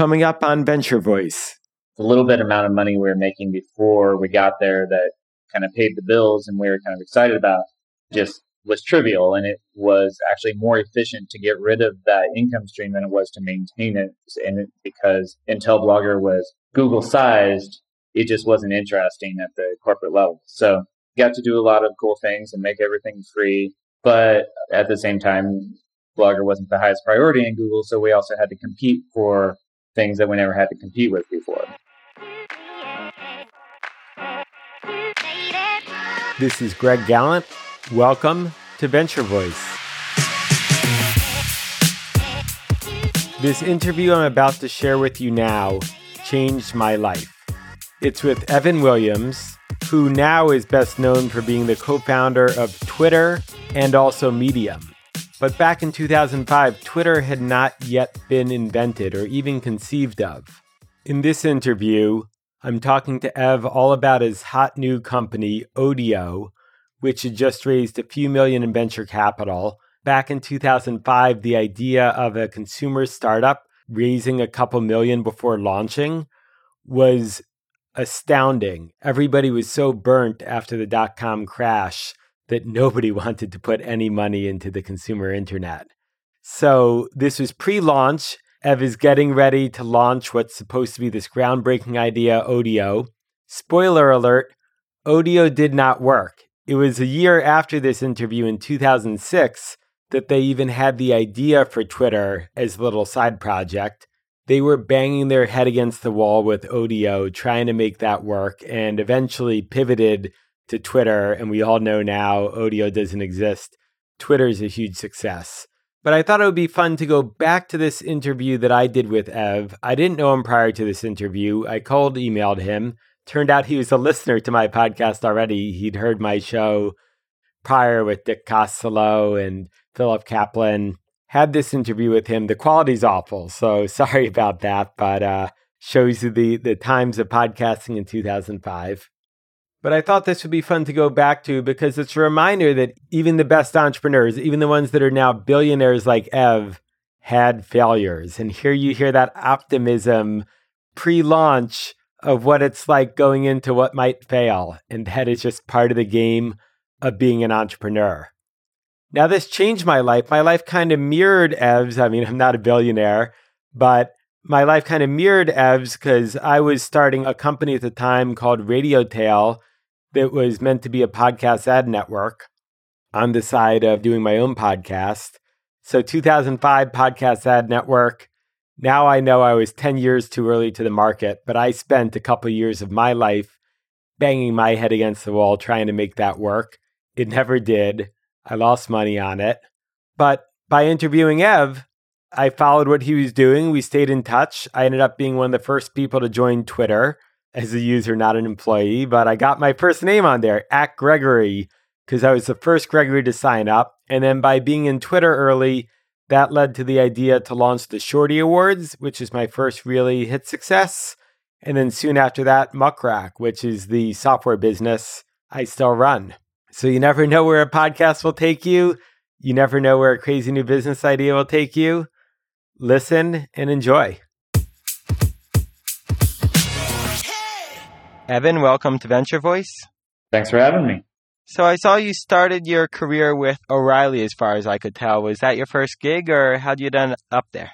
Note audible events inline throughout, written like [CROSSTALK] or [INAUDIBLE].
coming up on Venture Voice. The little bit amount of money we were making before we got there that kind of paid the bills and we were kind of excited about just was trivial and it was actually more efficient to get rid of that income stream than it was to maintain it. And it, because Intel Blogger was Google sized, it just wasn't interesting at the corporate level. So got to do a lot of cool things and make everything free. But at the same time, Blogger wasn't the highest priority in Google. So we also had to compete for things that we never had to compete with before. This is Greg Galant. Welcome to Venture Voice. This interview I'm about to share with you now changed my life. It's with Evan Williams, who now is best known for being the co founder of Twitter and also Medium. But back in 2005, Twitter had not yet been invented or even conceived of. In this interview, I'm talking to Ev all about his hot new company, Odeo, which had just raised a few million in venture capital. Back in 2005, the idea of a consumer startup raising a couple million before launching was astounding. Everybody was so burnt after the dot com crash that nobody [LAUGHS] wanted to put any money into the consumer internet. So this was pre launch. Ev is getting ready to launch what's supposed to be this groundbreaking idea, Odeo. Spoiler alert Odeo did not work. It was a year after this interview in 2006 that they even had the idea for Twitter as a little side project. They were banging their head against the wall with Odeo, trying to make that work, and eventually pivoted to Twitter. And we all know now Odeo doesn't exist. Twitter is a huge success. But I thought it would be fun to go back to this interview that I did with Ev. I didn't know him prior to this interview. I cold emailed him. Turned out he was a listener to my podcast already. He'd heard my show prior with Dick Costolo and Philip Kaplan. Had this interview with him. The quality's awful, so [LAUGHS] sorry about that, but uh, shows you the, the times of podcasting in 2005. But I thought this would be fun to go back to because it's a reminder that even the best entrepreneurs, even the ones that are now billionaires like Ev, had failures. And here you hear that optimism pre launch of what it's like going into what might fail. And that is just part of the game of being an entrepreneur. Now, this changed my life. My life kind of mirrored Ev's. I mean, I'm not a billionaire, but my life kind of mirrored Ev's because I was starting a company at the time called RadioTail that was meant to be a podcast ad network on the side of doing my own podcast. So 2005 podcast ad network. Now I know I was 10 years too early to the market, but I spent a couple years of my life banging my head against the wall trying to make that work. It never did. I lost money on it. But by interviewing Ev, I followed what he was doing. We stayed in touch. I ended up being one of the first people to join Twitter as a user, not an employee, but I got my first name on there, at Gregory, because I was the first Gregory to sign up. And then by being in Twitter early, that led to the idea to launch the Shorty Awards, which is my first really hit success. And then soon after that, Muck Rack, which is the software business I still run. So you never know where a podcast will take you. You never know where a crazy new business idea will take you. Listen and enjoy. Evan, welcome to Venture Voice. Thanks for having me. So I saw you started your career with O'Reilly, as far as I could tell. Was that your first gig, or how'd you done up there?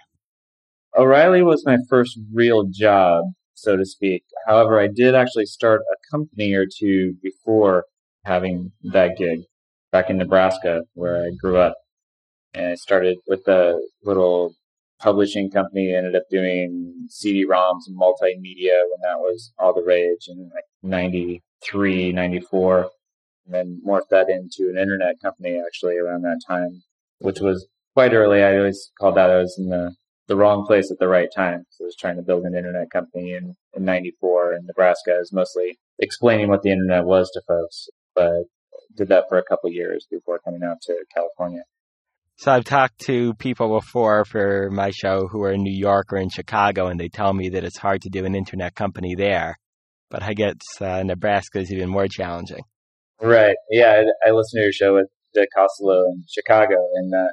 O'Reilly was my first real job, so to speak. However, I did actually start a company or two before having that gig back in Nebraska, where I grew up. And I started with a little publishing company ended up doing CD-ROMs and multimedia when that was all the rage in like 93, 94. And then morphed that into an internet company actually around that time, which was quite early. I always called that I was in the, the wrong place at the right time. So I was trying to build an internet company in, in 94 in Nebraska. I was mostly explaining what the internet was to folks, but did that for a couple years before coming out to California. So I've talked to people before for my show who are in New York or in Chicago, and they tell me that it's hard to do an internet company there. But I guess uh, Nebraska is even more challenging. Right. Yeah, I, I listened to your show with Dick Costolo in Chicago, and uh,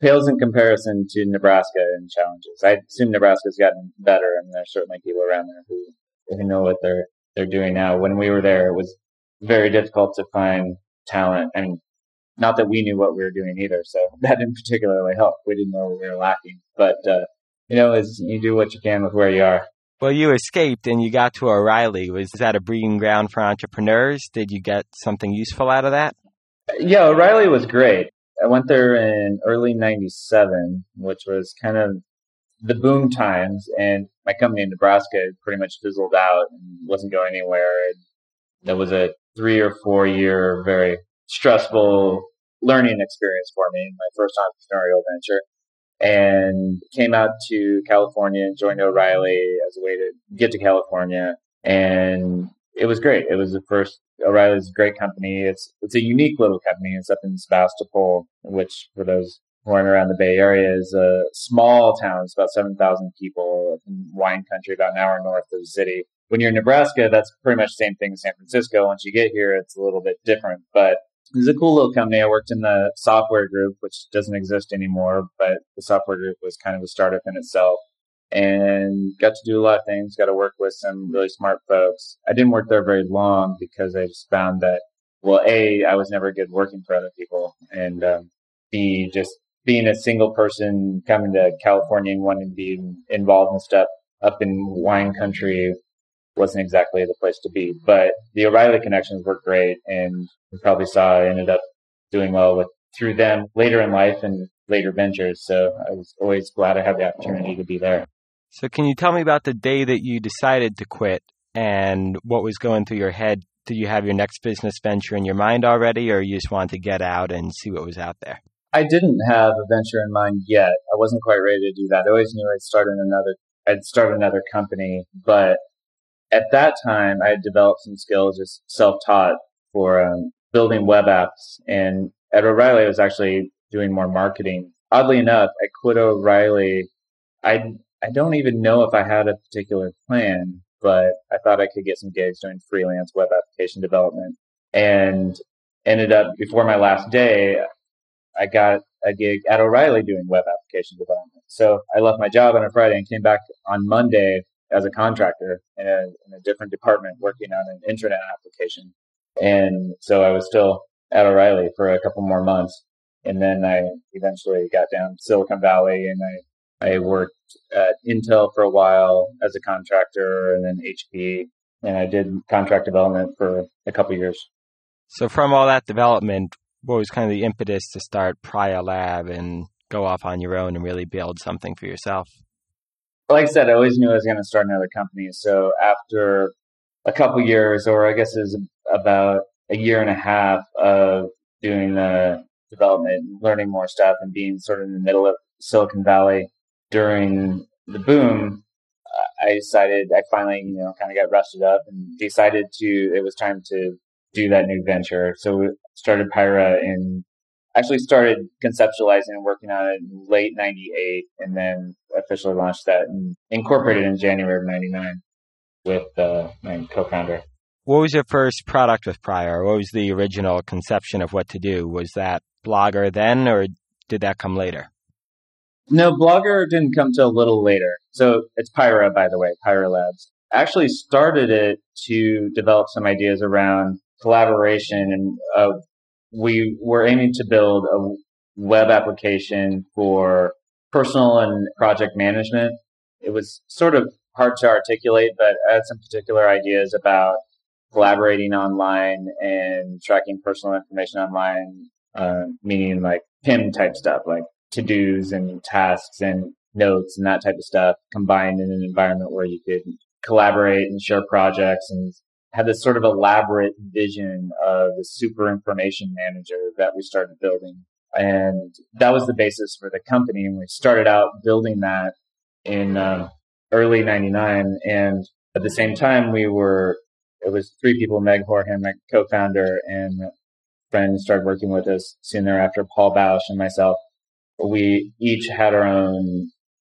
pales in comparison to Nebraska in challenges. I assume Nebraska's gotten better, and there's certainly people around there who, who know what they're they're doing now. When we were there, it was very difficult to find talent. I mean, not that we knew what we were doing either, so [LAUGHS] that didn't particularly help. We didn't know what we were lacking, but uh, you know, is you do what you can with where you are. Well, you escaped and you got to O'Reilly. Was that a breeding ground for entrepreneurs? Did you get something useful out of that? Yeah, O'Reilly was great. I went there in early 97, which was kind of the boom times. And my company in Nebraska pretty much fizzled out and wasn't going anywhere. And there was a three or four year, very stressful learning experience for me, my first entrepreneurial venture and came out to California and joined O'Reilly as a way to get to California. And it was great. It was the first O'Reilly's a great company. It's it's a unique little company. It's up in Sebastopol, which for those who aren't around the Bay Area is a small town. It's about seven thousand people in wine country, about an hour north of the city. When you're in Nebraska, that's pretty much the same thing as San Francisco. Once you get here, it's a little bit different, but was a cool little company. I worked in the software group, which doesn't exist anymore, but the software group was kind of a startup in itself and got to do a lot of things, got to work with some really smart folks. I didn't work there very long because I just found that, well, A, I was never good working for other people. And um, B, just being a single person coming to California and wanting to be involved in stuff up in wine country wasn't exactly the place to be. But the O'Reilly connections were great, and we probably saw I ended up doing well with through them later in life and later ventures. So I was always glad I had the opportunity to be there. So can you tell me about the day that you decided to quit and what was going through your head? Did you have your next business venture in your mind already, or you just wanted to get out and see what was out there? I didn't have a venture in mind yet. I wasn't quite ready to do that. I always knew I'd start another I'd start another company, but at that time, I had developed some skills just self-taught for um, building web apps. And at O'Reilly, I was actually doing more marketing. Oddly enough, I quit O'Reilly. I I don't even know if I had a particular plan, but I thought I could get some gigs doing freelance web application development. And ended up before my last day, I got a gig at O'Reilly doing web application development. So I left my job on a Friday and came back on Monday as a contractor in a, in a different department working on an internet application. And so I was still at O'Reilly for a couple more months. And then I eventually got down to Silicon Valley and I, I worked at Intel for a while as a contractor and then HP. And I did contract development for a couple years. So from all that development, what was kind of the impetus to start Prior Lab and go off on your own and really build something for yourself? Like I said, I always knew I was going to start another company. So after a couple years, or I guess it was about a year and a half of doing the development, learning more stuff, and being sort of in the middle of Silicon Valley during the boom, I decided I finally, you know, kind of got rested up and decided to. It was time to do that new venture. So we started Pyra in actually started conceptualizing and working on it in late 98 and then officially launched that and incorporated in January of 99 with uh, my co-founder. What was your first product with Prior? What was the original conception of what to do? Was that Blogger then or did that come later? No, Blogger didn't come till a little later. So it's Pyra, by the way, Pyra Labs. I actually started it to develop some ideas around collaboration and uh, we were aiming to build a web application for personal and project management. It was sort of hard to articulate, but I had some particular ideas about collaborating online and tracking personal information online, uh, meaning like PIM type stuff, like to dos and tasks and notes and that type of stuff combined in an environment where you could collaborate and share projects and had this sort of elaborate vision of the super information manager that we started building. And that was the basis for the company. And we started out building that in um, early 99. And at the same time, we were, it was three people, Meg Hourihan, my co-founder and friend started working with us soon thereafter, Paul Bausch and myself. We each had our own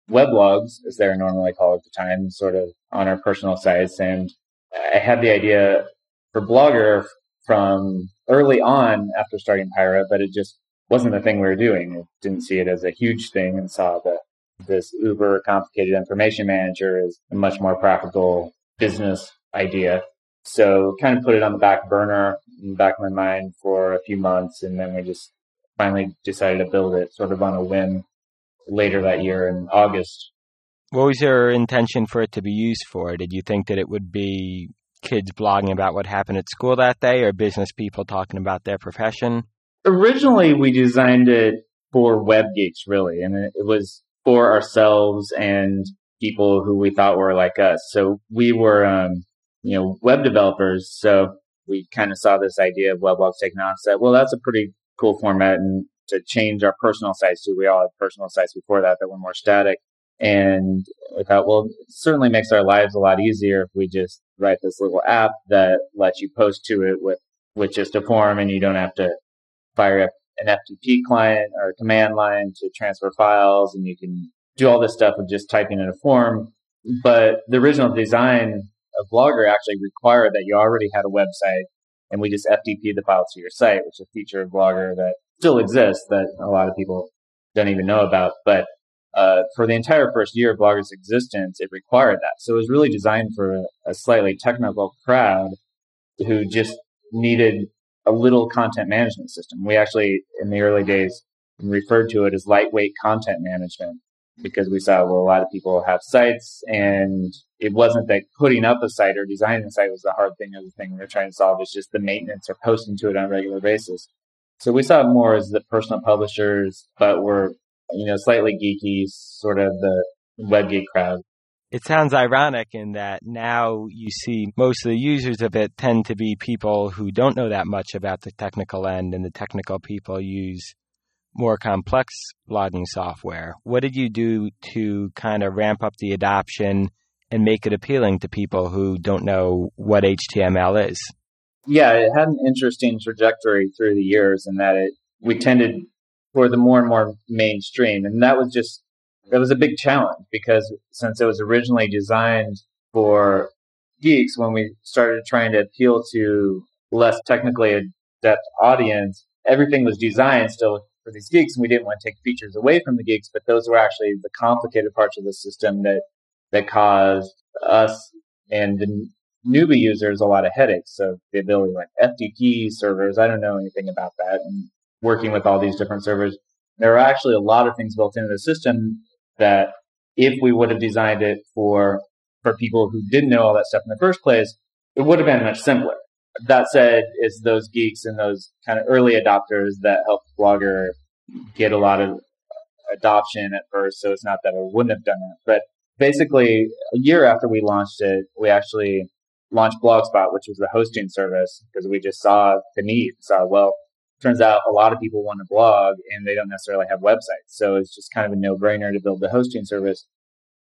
weblogs, as they're normally called at the time, sort of on our personal sites. And I had the idea for Blogger from early on after starting Pyra, but it just wasn't the thing we were doing. It didn't see it as a huge thing and saw that this uber complicated information manager is a much more practical business idea. So kind of put it on the back burner in the back of my mind for a few months. And then we just finally decided to build it sort of on a whim later that year in August. What was your intention for it to be used for? Did you think that it would be kids blogging about what happened at school that day or business people talking about their profession? Originally, we designed it for web geeks, really. And it was for ourselves and people who we thought were like us. So we were, um, you know, web developers. So we kind of saw this idea of weblogs taking off. Said, well, that's a pretty cool format, and to change our personal sites too. We all had personal sites before that that were more static, and we thought, well, it certainly makes our lives a lot easier if we just write this little app that lets you post to it with with just a form, and you don't have to fire up an FTP client or a command line to transfer files, and you can do all this stuff with just typing in a form. But the original design of Blogger actually required that you already had a website, and we just FTP the files to your site, which is a feature of Blogger that still exists that a lot of people don't even know about. But uh, for the entire first year of Blogger's existence, it required that. So it was really designed for a, slightly technical crowd who just needed a little content management system. We actually, in the early days, referred to it as lightweight content management because we saw, well, a lot of people have sites and it wasn't that putting up a site or designing a site was the hard thing or the thing we are trying to solve is just the maintenance or posting to it on a regular basis. So we saw it more as the personal publishers, but we're, you know, slightly geeky, sort of the web geek crowd. It sounds ironic in that now you see most of the users of it tend to be people who don't know that much about the technical end, and the technical people use more complex blogging software. What did you do to kind of ramp up the adoption and make it appealing to people who don't know what HTML is? Yeah, it had an interesting trajectory through the years in that it we tended for the more and more mainstream, and that was just that was a big challenge because since it was originally designed for geeks, when we started trying to appeal to less technically adept audience, everything was designed still for these geeks, and we didn't want to take features away from the geeks, but those were actually the complicated parts of the system that that caused us and the newbie users a lot of headaches. So the ability like FTP servers, I don't know anything about that, and working with all these different servers. There are actually a lot of things built into the system that if we would have designed it for for people who didn't know all that stuff in the first place, it would have been much simpler. That said, it's those geeks and those kind of early adopters that helped Blogger get a lot of adoption at first. So it's not that I wouldn't have done it, but basically a year after we launched it, we actually launched Blogspot, which was the hosting service because we just saw the need. Saw well, turns out a lot of people want to blog and they don't necessarily have websites. So it's just kind of a no brainer to build the hosting service.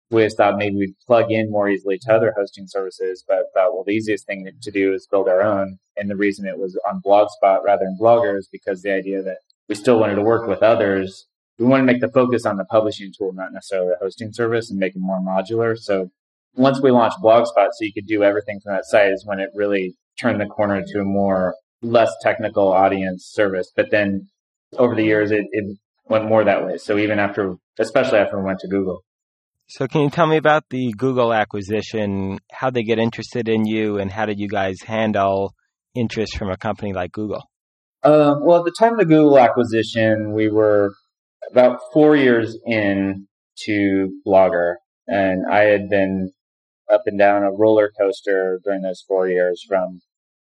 We thought maybe we'd plug in more easily to other hosting services, but thought, well, the easiest thing to do is build our own. And the reason it was on Blogspot rather than Blogger is because the idea that we still wanted to work with others. We want to make the focus on the publishing tool, not necessarily the hosting service and make it more modular. So once we launched Blogspot, so you could do everything from that site is when it really turned the corner to a more less technical audience service. But then over the years, it, it went more that way. So even after, especially after we went to Google. So can you tell me about the Google acquisition? How they get interested in you, and how did you guys handle interest from a company like Google? Um, well, at the time of the Google acquisition, we were about four years in to Blogger, and I had been up and down a roller coaster during those four years from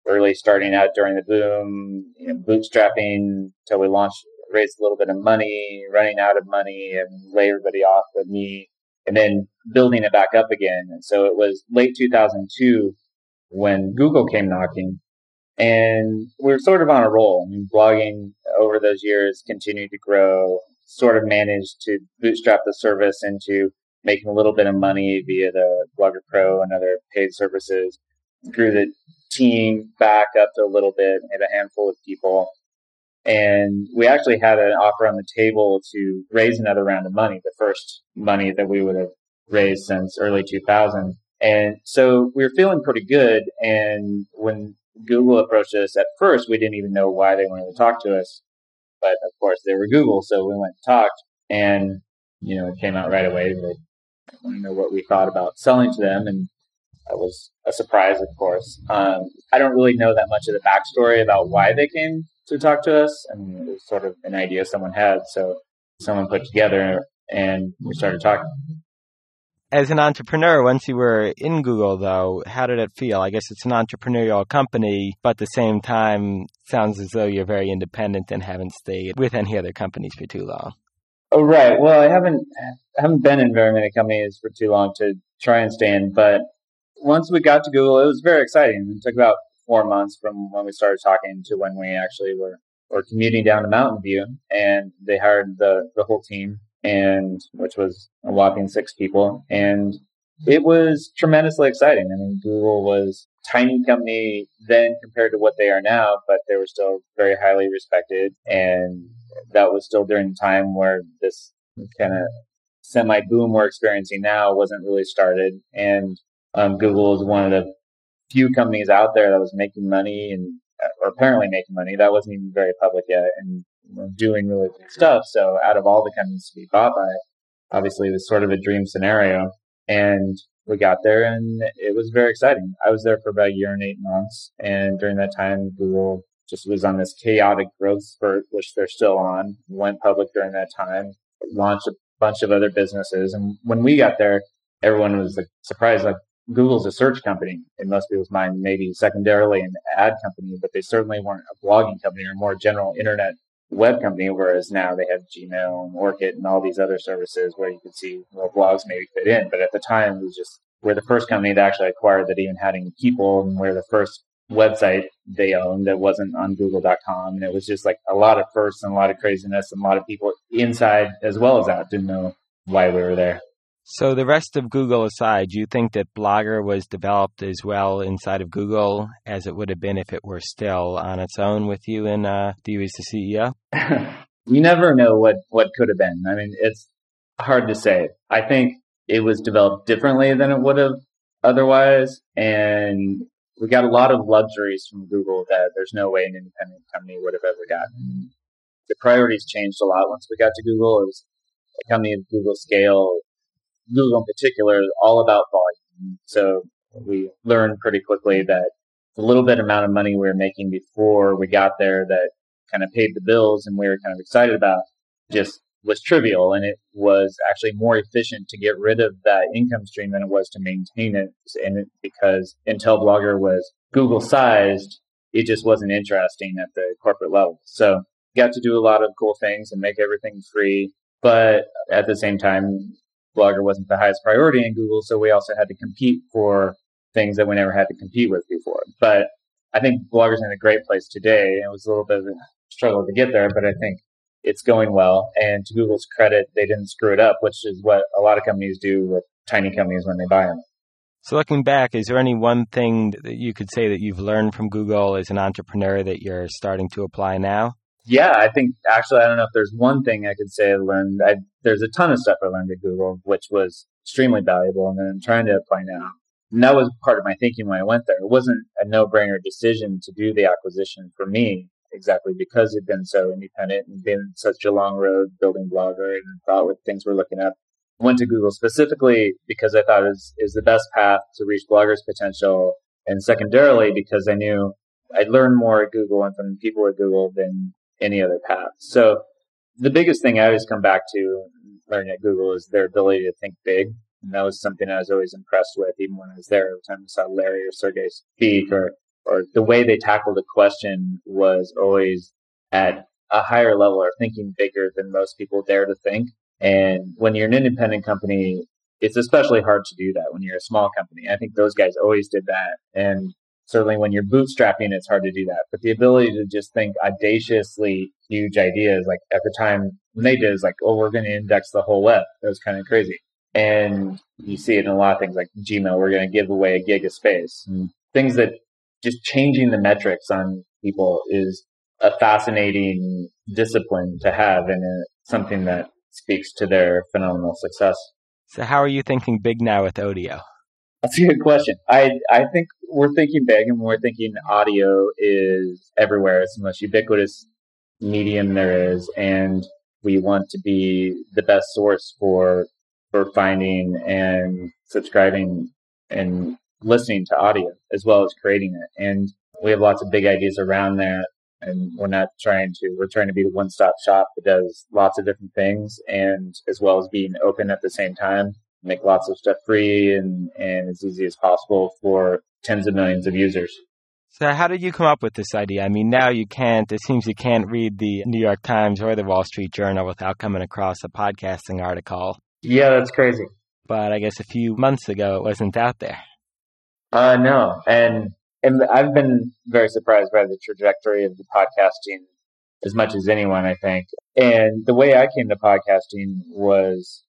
early starting out during the boom, you know, mm-hmm. bootstrapping till we launched, raised a little bit of money, running out of money and lay everybody off with me and then building it back up again. And so it was late 2002 when Google came knocking and we were sort of on a roll. I mean, blogging over those years continued to grow, sort of managed to bootstrap the service into making a little bit of money via the Blogger Pro and other paid services. Grew the team back up to a little bit, had a handful of people. And we actually had an offer on the table to raise another round of money, the first money that we would have raised since early 2000. And so we were feeling pretty good. And when Google approached us at first, we didn't even know why they wanted to talk to us. but of course they were Google, so we went and talked, and you know it came out right away. They want to know what we thought about selling to them, and that was a surprise, of course. Um, I don't really know that much of the backstory about why they came to talk to us. I mean, it was sort of an idea someone had, so someone put together, and we started talking. As an entrepreneur, once you were in Google, though, how did it feel? I guess it's an entrepreneurial company, but at the same time, sounds as though you're very independent and haven't stayed with any other companies for too long. Oh, right. Well, I haven't I haven't been in very many companies for too long to try and stay in, but once we got to Google, it was very exciting. It took about four months from when we started talking to when we actually were, were commuting down to Mountain View, and they hired the the whole team and which was a whopping six people. And it was tremendously exciting. I mean, Google was tiny company then compared to what they are now, but they were still very highly respected. And that was still during the time where this kind of semi boom we're experiencing now wasn't really started. And um, Google is one of the few companies out there that was making money and or apparently making money. That wasn't even very public yet. And doing really good stuff. So out of all the companies to be bought by, obviously it was sort of a dream scenario. And we got there and it was very exciting. I was there for about a year and eight months. And during that time, Google just was on this chaotic growth spurt, which they're still on, went public during that time, launched a bunch of other businesses. And when we got there, everyone was like surprised, like Google's a search company in most people's mind, maybe secondarily an ad company, but they certainly weren't a blogging company or more general internet web company, whereas now they have Gmail and Orkut and all these other services where you can see where blogs maybe fit in. But at the time, was just we're the first company that actually acquired that even had any people, and we're the first website they owned that wasn't on Google.com. And it was just like a lot of firsts and a lot of craziness, and a lot of people inside as well as out didn't know why we were there. So, the rest of Google aside, you think that Blogger was developed as well inside of Google as it would have been if it were still on its own with you and uh, you as the CEO? [LAUGHS] you never know what, what could have been. I mean, it's hard to say. I think it was developed differently than it would have otherwise. And we got a lot of luxuries from Google that there's no way an independent company would have ever gotten. The priorities changed a lot once we got to Google. It was a company of Google scale Google in particular is all about volume. So we learned pretty quickly that the little bit amount of money we were making before we got there that kind of paid the bills and we were kind of excited about just was trivial and it was actually more efficient to get rid of that income stream than it was to maintain it. And it, because Intel Blogger was Google sized, it just wasn't interesting at the corporate level. So got to do a lot of cool things and make everything free. But at the same time, Blogger wasn't the highest priority in Google, so we also had to compete for things that we never had to compete with before. But I think Blogger's in a great place today. It was a little bit of a struggle to get there, but I think it's going well. And to Google's credit, they didn't screw it up, which is what a lot of companies do with tiny companies when they buy them. So, looking back, is there any one thing that you could say that you've learned from Google as an entrepreneur that you're starting to apply now? Yeah, I think actually, I don't know if there's one thing I could say I learned. I, there's a ton of stuff I learned at Google, which was extremely valuable, and then I'm trying to apply now. And that was part of my thinking when I went there. It wasn't a no-brainer decision to do the acquisition for me, exactly because it'd been so independent and been such a long road building Blogger and thought what things we're looking at. Went to Google specifically because I thought it was, is the best path to reach Blogger's potential, and secondarily because I knew I'd learn more at Google and from people at Google than any other path. So the biggest thing I always come back to learning at Google is their ability to think big. And that was something I was always impressed with, even when I was there. Every time I saw Larry or Sergey speak, or or the way they tackled a question was always at a higher level or thinking bigger than most people dare to think. And when you're an independent company, it's especially hard to do that when you're a small company. I think those guys always did that. And certainly when you're bootstrapping, it's hard to do that. But the ability to just think audaciously huge ideas, like at the time when they did, is like, oh, we're going to index the whole web. That was kind of crazy. And you see it in a lot of things like Gmail, we're going to give away a gig of space. And things that just changing the metrics on people is a fascinating discipline to have and uh, something that speaks to their phenomenal success. So, how are you thinking big now with Odeo? That's a good question. I I think we're thinking big and we're thinking audio is everywhere. It's the most ubiquitous medium there is, and we want to be the best source for for finding and subscribing and listening to audio as well as creating it. And we have lots of big ideas around that. And we're not trying to, we're trying to be the one stop shop that does lots of different things and as well as being open at the same time, make lots of stuff free and, and as easy as possible for tens of millions of users. So, how did you come up with this idea? I mean, now you can't, it seems you can't read the New York Times or the Wall Street Journal without coming across a podcasting article. Yeah, that's crazy. But I guess a few months ago it wasn't out there. Uh, no. And, and I've been very surprised by the trajectory of the podcasting as much as anyone, I think. And the way I came to podcasting was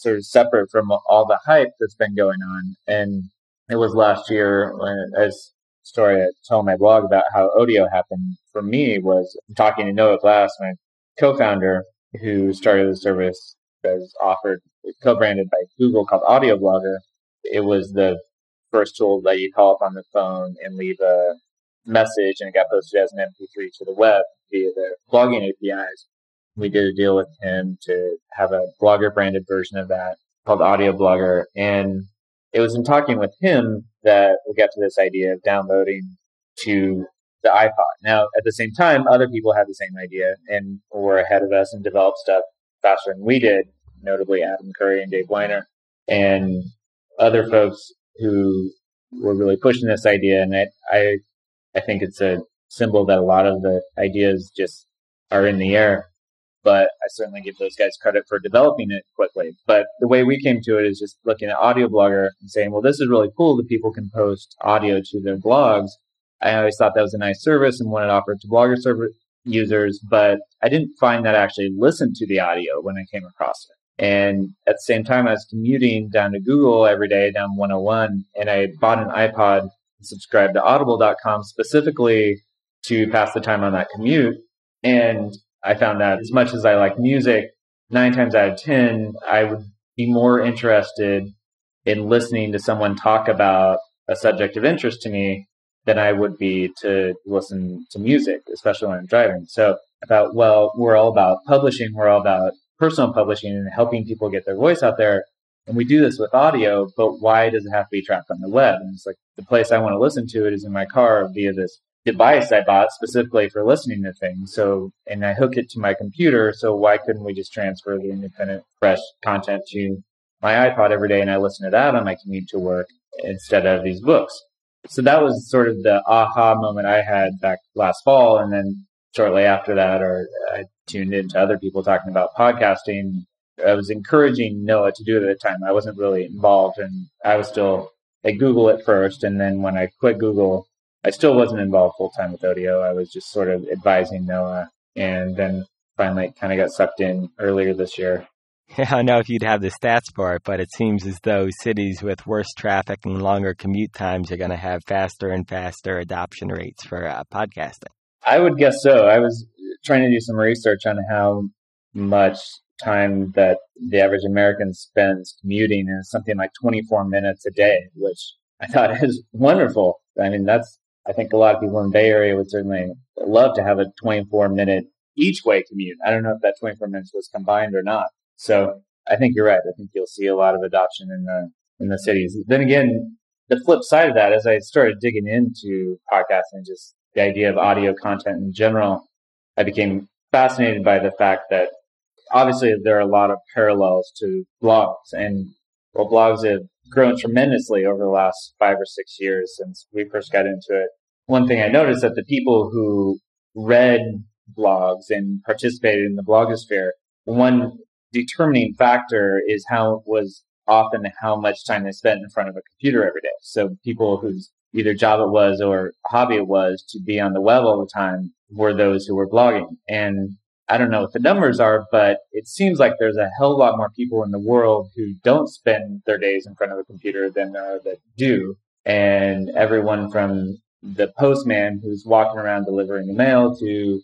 sort of separate from all the hype that's been going on. And it was last year when, as story I tell my blog about how Odeo happened for me was talking to Noah Glass, my co-founder, who started the service that was offered, co-branded by Google called Audio Blogger. It was the first tool that you call up on the phone and leave a message and it got posted as an MP3 to the web via the blogging APIs. We did a deal with him to have a blogger branded version of that called Audio Blogger. And it was in talking with him that we got to this idea of downloading to the iPod. Now, at the same time, other people had the same idea and were ahead of us and developed stuff faster than we did, notably Adam Curry and Dave Winer and other folks who were really pushing this idea. And I, I, I think it's a symbol that a lot of the ideas just are in the air. But I certainly give those guys credit for developing it quickly. But the way we came to it is just looking at Audio Blogger and saying, well, this is really cool that people can post audio to their blogs. I always thought that was a nice service and wanted to offer it to blogger server users, but I didn't find that I actually listened to the audio when I came across it. And at the same time, I was commuting down to Google every day down 101, and I bought an iPod and subscribed to audible.com specifically to pass the time on that commute. And I found that as much as I like music, nine times out of 10, I would be more interested in listening to someone talk about a subject of interest to me than I would be to listen to music, especially when I'm driving. So I thought, well, we're all about publishing. We're all about personal publishing and helping people get their voice out there. And we do this with audio, but why does it have to be tracked on the web? And it's like the place I want to listen to it is in my car via this device I bought specifically for listening to things. So, and I hook it to my computer. So why couldn't we just transfer the independent, fresh content to my iPod every day and I listen to that on my commute to work instead of these books? So that was sort of the aha moment I had back last fall. And then shortly after that, or I tuned into other people talking about podcasting. I was encouraging Noah to do it at the time. I wasn't really involved, and I was still at Google at first. And then when I quit Google, I still wasn't involved full time with Odeo. I was just sort of advising Noah, and then finally kind of got sucked in earlier this year. Yeah, [LAUGHS] I don't know if you'd have the stats for it, but it seems as though cities with worse traffic and longer commute times are going to have faster and faster adoption rates for uh, podcasting. I would guess so. I was trying to do some research on how much time that the average American spends commuting, and it's something like 24 minutes a day, which I thought [LAUGHS] is wonderful. I mean, that's, I think a lot of people in the Bay Area would certainly love to have a 24 minute each way commute. I don't know if that 24 minutes was combined or not. So I think you're right. I think you'll see a lot of adoption in the, in the cities. Then again, the flip side of that, as I started digging into podcasting, just the idea of audio content in general, I became fascinated by the fact that obviously there are a lot of parallels to blogs and well, blogs have grown tremendously over the last five or six years since we first got into it. One thing I noticed that the people who read blogs and participated in the blogosphere, one determining factor is how was often how much time they spent in front of a computer every day. So people whose either job it was or hobby it was to be on the web all the time were those who were blogging. And I don't know what the numbers are, but it seems like there's a hell of a lot more people in the world who don't spend their days in front of a computer than there are that do. And everyone from the postman who's walking around delivering the mail to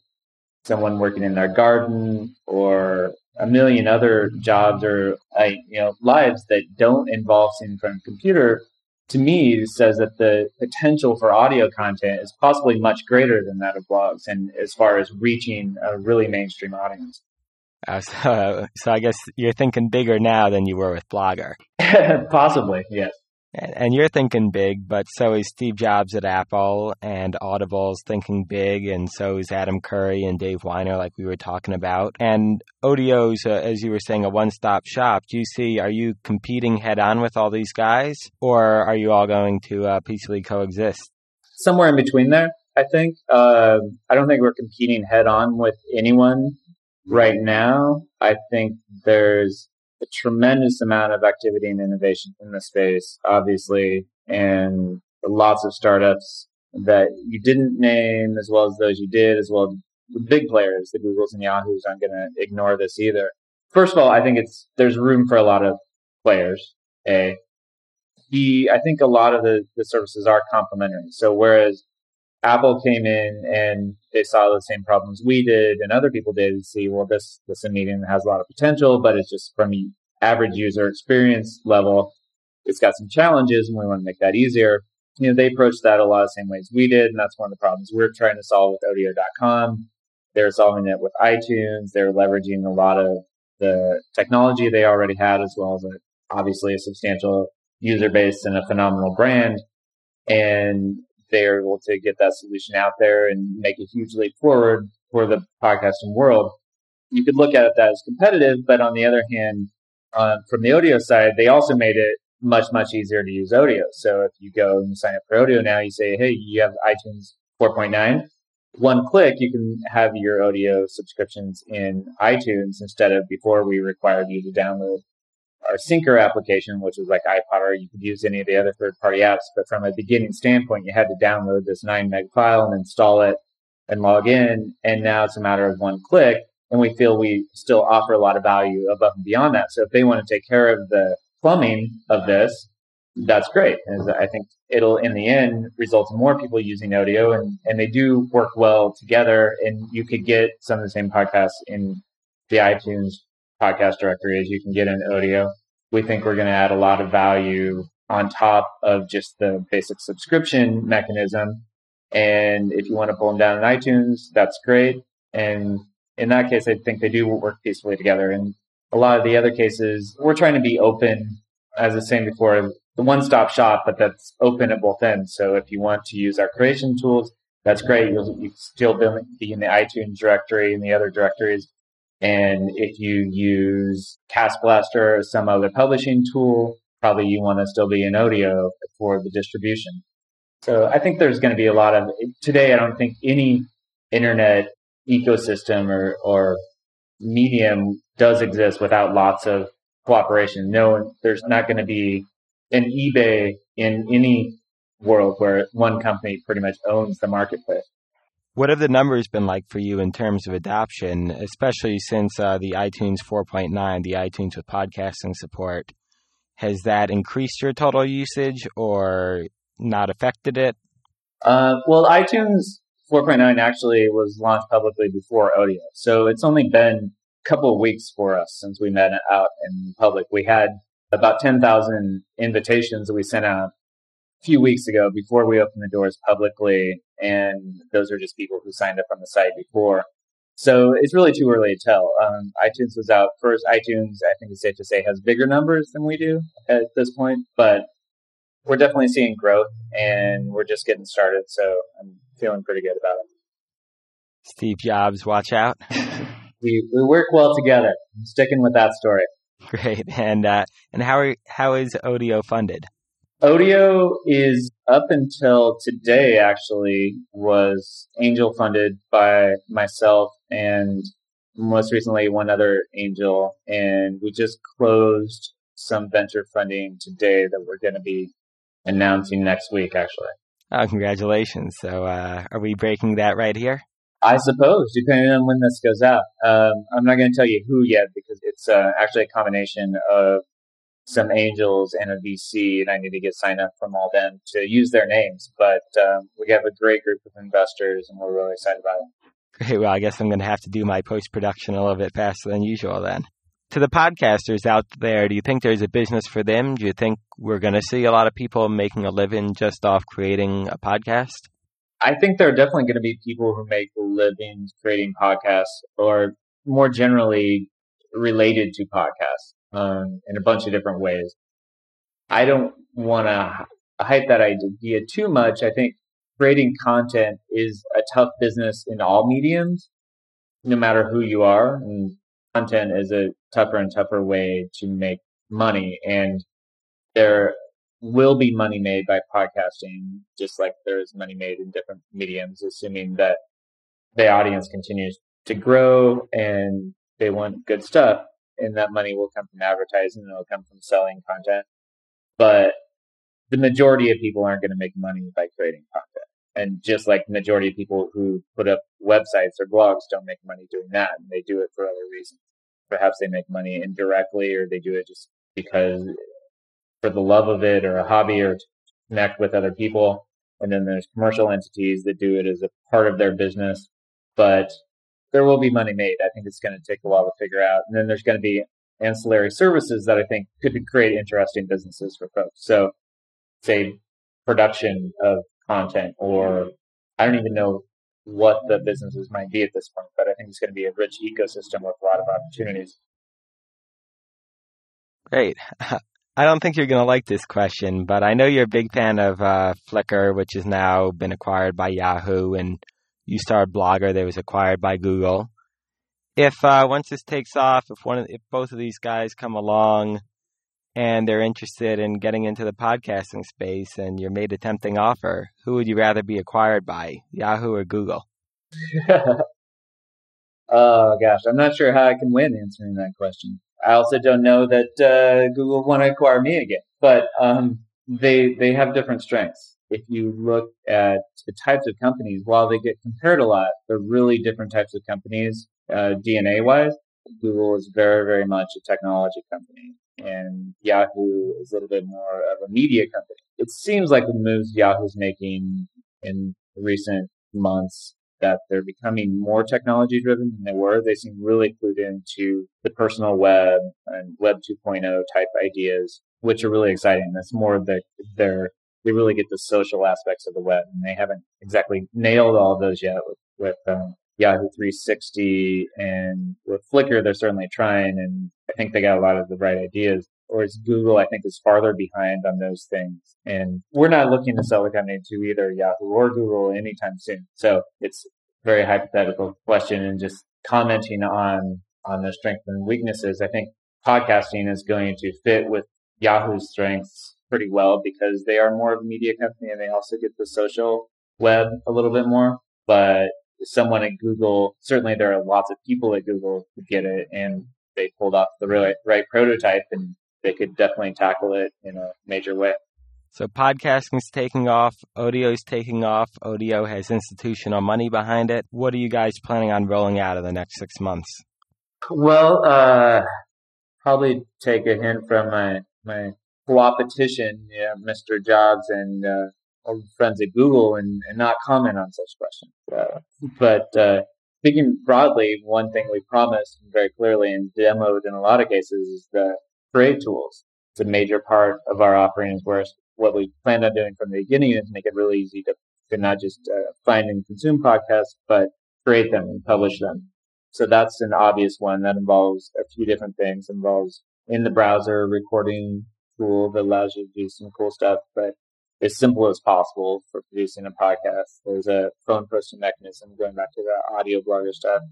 someone working in their garden or a million other jobs or uh, you know lives that don't involve sitting in front of a computer to me says that the potential for audio content is possibly much greater than that of blogs and as far as reaching a really mainstream audience. Uh, [LAUGHS] so, so I guess you're thinking bigger now than you were with Blogger. [LAUGHS] possibly, yes. And you're thinking big, but so is Steve Jobs at Apple, and Audible's thinking big, and so is Adam Curry and Dave Winer, like we were talking about. And Odeo's, uh, as you were saying, a one-stop shop. Do you see? Are you competing head-on with all these guys, or are you all going to uh, peacefully coexist? Somewhere in between there, I think. Uh, I don't think we're competing head-on with anyone right now. I think there's a tremendous amount of activity and innovation in the space, obviously, and lots of startups that you didn't name as well as those you did, as well as the big players, the Googles and Yahoos. I'm going to ignore this either. First of all, I think it's there's room for a lot of players. A, B, I think a lot of the, the services are complementary. So whereas Apple came in and they saw the same problems we did and other people did. See, well, this this medium has a lot of potential, but it's just from the average user experience level, it's got some challenges, and we want to make that easier. You know, they approached that a lot of the same ways we did, and that's one of the problems we're trying to solve with Odeo.com. They're solving it with iTunes. They're leveraging a lot of the technology they already had, as well as a, obviously a substantial user base and a phenomenal brand. And they're able to get that solution out there and make a huge leap forward for the podcasting world. You could look at that as competitive, but on the other hand, uh, from the Odeo side, they also made it much, much easier to use Odeo. So if you go and sign up for Odeo now, you say, hey, you have iTunes 4.9. One click, you can have your Odeo subscriptions in iTunes instead of before we required you to download our Syncer application, which was like iPod, or you could use any of the other third party apps. But from a beginning standpoint, you had to download this nine meg file and install it and log in. And now it's a matter of one click. And we feel we still offer a lot of value above and beyond that. So if they want to take care of the plumbing of this, that's great. And I think it'll, in the end, result in more people using Odeo and, and they do work well together. And you could get some of the same podcasts in the iTunes podcast directory as you can get in Odeo. We think we're going to add a lot of value on top of just the basic subscription mechanism. And if you want to pull them down in iTunes, that's great. And in that case, I think they do work peacefully together. And a lot of the other cases, we're trying to be open, as I was saying before, the one stop shop, but that's open at both ends. So if you want to use our creation tools, that's great. You'll, you still be in the iTunes directory and the other directories. And if you use Castblaster or some other publishing tool, probably you want to still be in Odeo for the distribution. So I think there's going to be a lot of today. I don't think any internet ecosystem or, or medium does exist without lots of cooperation. No, there's not going to be an eBay in any world where one company pretty much owns the marketplace. What have the numbers been like for you in terms of adoption, especially since uh, the iTunes 4.9, the iTunes with podcasting support? Has that increased your total usage or not affected it? Uh, well, iTunes 4.9 actually was launched publicly before Odeo. So it's only been a couple of weeks for us since we met out in public. We had about 10,000 invitations that we sent out a few weeks ago before we opened the doors publicly and those are just people who signed up on the site before. So it's really too early to tell. Um, iTunes was out first. iTunes, I think it's safe to say, has bigger numbers than we do at this point, but we're definitely seeing growth and we're just getting started. So I'm feeling pretty good about it. Steve Jobs, watch out. [LAUGHS] we, we work well together. I'm sticking with that story. Great. And, uh, and how are, how is Odeo funded? Odeo is up until today actually was angel funded by myself and most recently one other angel and we just closed some venture funding today that we're going to be announcing next week actually. Oh, congratulations. So uh, are we breaking that right here? I suppose, depending on when this goes out. Um, I'm not going to tell you who yet because it's uh, actually a combination of some angels and a VC, and I need to get signed up from all them to use their names. But um, we have a great group of investors, and we're really excited about it. Great. Well, I guess I'm going to have to do my post production a little bit faster than usual then. To the podcasters out there, do you think there's a business for them? Do you think we're going to see a lot of people making a living just off creating a podcast? I think there are definitely going to be people who make a living creating podcasts or more generally related to podcasts um, in a bunch of different ways. I don't want to hype that idea too much. I think creating content is a tough business in all mediums, no matter who you are. And content is a tougher and tougher way to make money. And there will be money made by podcasting, just like there is money made in different mediums, assuming that the audience continues to grow and they want good stuff. And that money will come from advertising and it'll come from selling content. But the majority of people aren't going to make money by creating content. And just like the majority of people who put up websites or blogs don't make money doing that, and they do it for other reasons. Perhaps they make money indirectly, or they do it just because for the love of it, or a hobby, or to connect with other people. And then there's commercial entities that do it as a part of their business. But there will be money made. I think it's going to take a while to figure out. And then there's going to be ancillary services that I think could create interesting businesses for folks. So, say production of content, or I don't even know what the businesses might be at this point, but I think it's going to be a rich ecosystem with a lot of opportunities. Great. [LAUGHS] I don't think you're going to like this question, but I know you're a big fan of uh, Flickr, which has now been acquired by Yahoo, and you started Blogger that was acquired by Google. If uh, once this takes off, if one, of, if both of these guys come along and they're interested in getting into the podcasting space, and you're made a tempting offer, who would you rather be acquired by, Yahoo or Google? [LAUGHS] oh gosh, I'm not sure how I can win answering that question. I also don't know that uh, Google want to acquire me again, but um, they they have different strengths. If you look at the types of companies, while they get compared a lot, they're really different types of companies uh, DNA wise. Google is very very much a technology company, and Yahoo is a little bit more of a media company. It seems like the moves Yahoo's making in recent months that they're becoming more technology driven than they were. They seem really clued into the personal web and web 2.0 type ideas, which are really exciting. That's more the, their, they really get the social aspects of the web and they haven't exactly nailed all of those yet with, with um, Yahoo 360 and with Flickr, they're certainly trying. And I think they got a lot of the right ideas whereas Google, I think, is farther behind on those things. And we're not looking to sell the company to either Yahoo or Google anytime soon. So it's very hypothetical question and just commenting on, on the strengths and weaknesses. I think podcasting is going to fit with Yahoo's strengths pretty well because they are more of a media company and they also get the social web a little bit more. But someone at Google, certainly there are lots of people at Google who get it and they pulled off the right, right prototype and they could definitely tackle it in a major way. So podcasting's taking off, Odeo's taking off. Odio has institutional money behind it. What are you guys planning on rolling out in the next six months? Well, uh, probably take a hint from my my co-opetition, yeah, Mr. Jobs and uh, friends at Google, and, and, not comment on such questions. Uh, but uh, speaking broadly, one thing we promised very clearly and demoed in a lot of cases is the create tools. It's a major part of our offerings where what we planned on doing from the beginning is make it really easy to, to not just uh, find and consume podcasts, but create them and publish them. So that's an obvious one that involves a few different things. It involves in the browser recording tool that allows you to do some cool stuff, but as simple as possible for producing a podcast. There's a phone posting mechanism going back to the audio blogger stuff,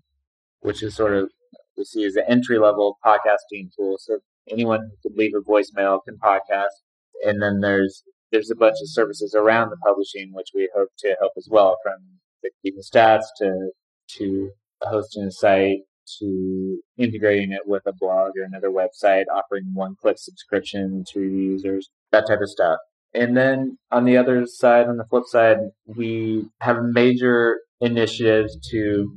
which is sort of we see as an entry level podcasting tool. So anyone who could leave a voicemail can podcast. And then there's there's a bunch of services around the publishing which we hope to help as well, from the keeping stats to to hosting a site to integrating it with a blog or another website, offering one click subscription to users, that type of stuff. And then on the other side, on the flip side, we have major initiatives to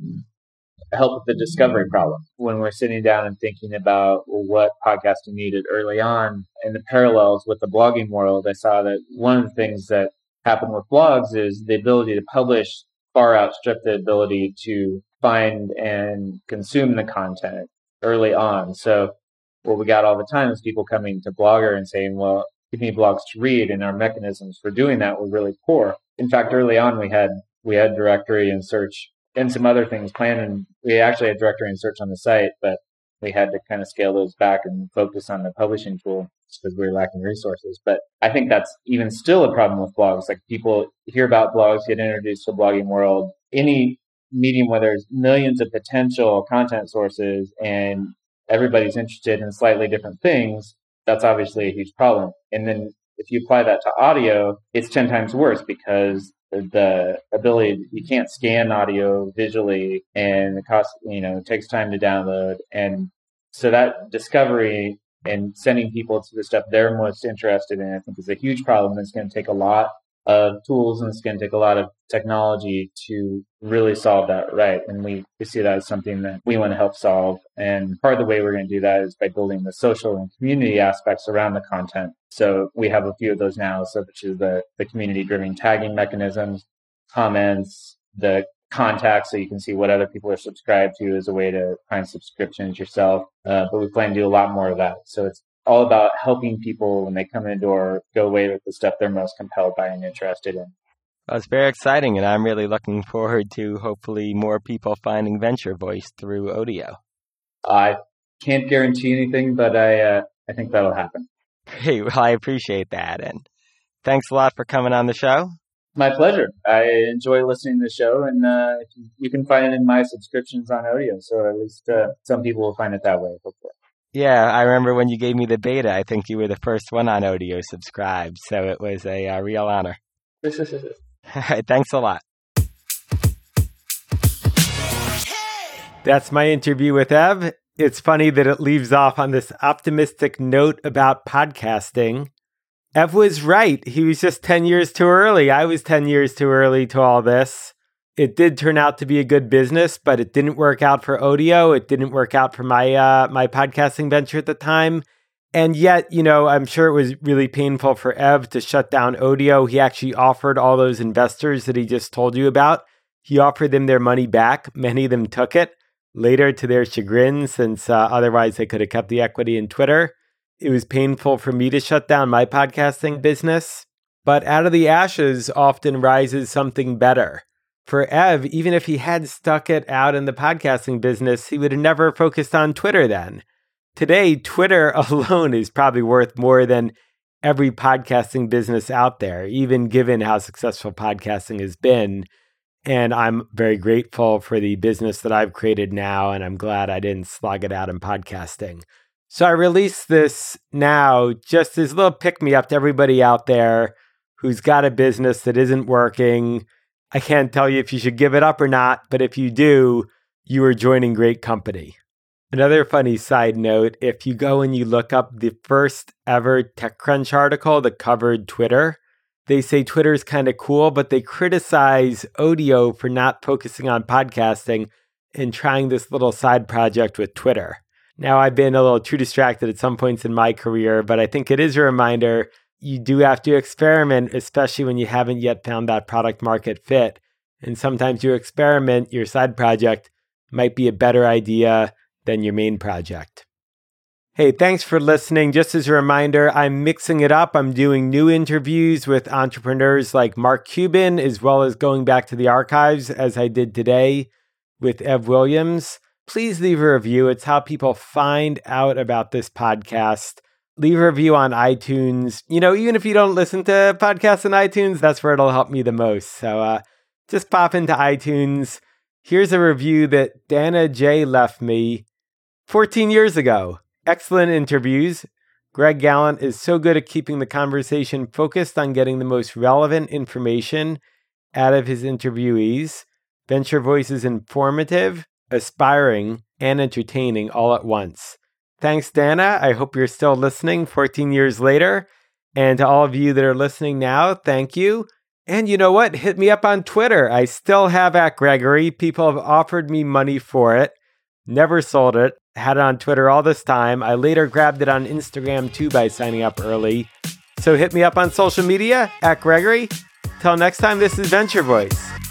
help with the discovery problem when we're sitting down and thinking about what podcasting needed early on and the parallels with the blogging world. I saw that one of the things that happened with blogs is the ability to publish far outstripped the ability to find and consume the content early on. So what we got all the time is people coming to Blogger and saying, well, give me blogs to read. And our mechanisms for doing that were really poor. In fact, early on, we had, we had directory and search and some other things planned. And we actually had directory and search on the site, but we had to kind of scale those back and focus on the publishing tool because we were lacking resources. But I think that's even still a problem with blogs. Like people hear about blogs, get introduced to the blogging world. Any medium where there's millions of potential content sources and everybody's interested in slightly different things, that's obviously a huge problem. And then if you apply that to audio, it's 10 times worse because the ability you can't scan audio visually and the cost you know it takes time to download and so that discovery and sending people to the stuff they're most interested in i think is a huge problem it's going to take a lot of tools and it's going to take a lot of technology to really solve that right. And we, we see that as something that we want to help solve. And part of the way we're going to do that is by building the social and community aspects around the content. So we have a few of those now, such as the, the community driven tagging mechanisms, comments, the contacts so you can see what other people are subscribed to as a way to find subscriptions yourself. Uh, but we plan to do a lot more of that. So it's all about helping people when they come in the door go away with the stuff they're most compelled by and interested in. Well, it's very exciting, and I'm really looking forward to hopefully more people finding Venture Voice through Odeo. I can't guarantee anything, but I uh, I think that'll happen. Great. Well, I appreciate that, and thanks a lot for coming on the show. My pleasure. I enjoy listening to the show, and uh, you can find it in my subscriptions on Odeo. So at least uh, some people will find it that way. Hopefully. Yeah, I remember when you gave me the beta. I think you were the first one on Odeo subscribed, so it was a uh, real honor. [LAUGHS] Thanks a lot. That's my interview with Ev. It's funny that it leaves off on this optimistic note about podcasting. Ev was right. He was just 10 years too early. I was 10 years too early to all this it did turn out to be a good business, but it didn't work out for Odeo. It didn't work out for my uh, my podcasting venture at the time. And yet, you know, I'm sure it was really painful for Ev to shut down Odeo. He actually offered all those investors that he just told you about. He offered them their money back. Many of them took it later to their chagrin, since uh, otherwise they could have kept the equity in Twitter. It was painful for me to shut down my podcasting business. But out of the ashes often rises something better for Ev, even if he had stuck it out in the podcasting business, he would have never focused on Twitter then. Today, Twitter [LAUGHS] alone is probably worth more than every podcasting business out there, even given how successful podcasting has been. And I'm very grateful for the business that I've created now, and I'm glad I didn't slog it out in podcasting. So I release this now just as a little pick me up to everybody out there who's got a business that isn't working I can't tell you if you should give it up or not, but if you do, you are joining great company. Another funny side note if you go and you look up the first ever TechCrunch article that covered Twitter, they say Twitter is kind of cool, but they criticize Odeo for not focusing on podcasting and trying this little side project with Twitter. Now, I've been a little too distracted at some points in my career, but I think it is a reminder you do have to experiment, especially when you haven't yet found that product market fit. And sometimes your experiment, your side project, might be a better idea than your main project. Hey, thanks for listening. Just as a reminder, I'm mixing it up. I'm doing new interviews with entrepreneurs like Mark Cuban, as well as going back to the archives as I did today with Ev Williams. Please leave a review. It's how people find out about this podcast leave a review on iTunes. You know, even if you don't listen to podcasts on iTunes, that's where it'll help me the most. So uh, just pop into iTunes. Here's a review that Dana J left me 14 years ago. Excellent interviews. Greg Galant is so good at keeping the conversation focused on getting the most relevant information out of his interviewees. Venture Voice is informative, aspiring, and entertaining all at once. Thanks, Dana. I hope you're still listening 14 years later. And to all of you that are listening now, thank you. And you know what? Hit me up on Twitter. I still have at Gregory. People have offered me money for it. Never sold it. Had it on Twitter all this time. I later grabbed it on Instagram too by signing up early. So hit me up on social media at Gregory. Till next time, this is Venture Voice.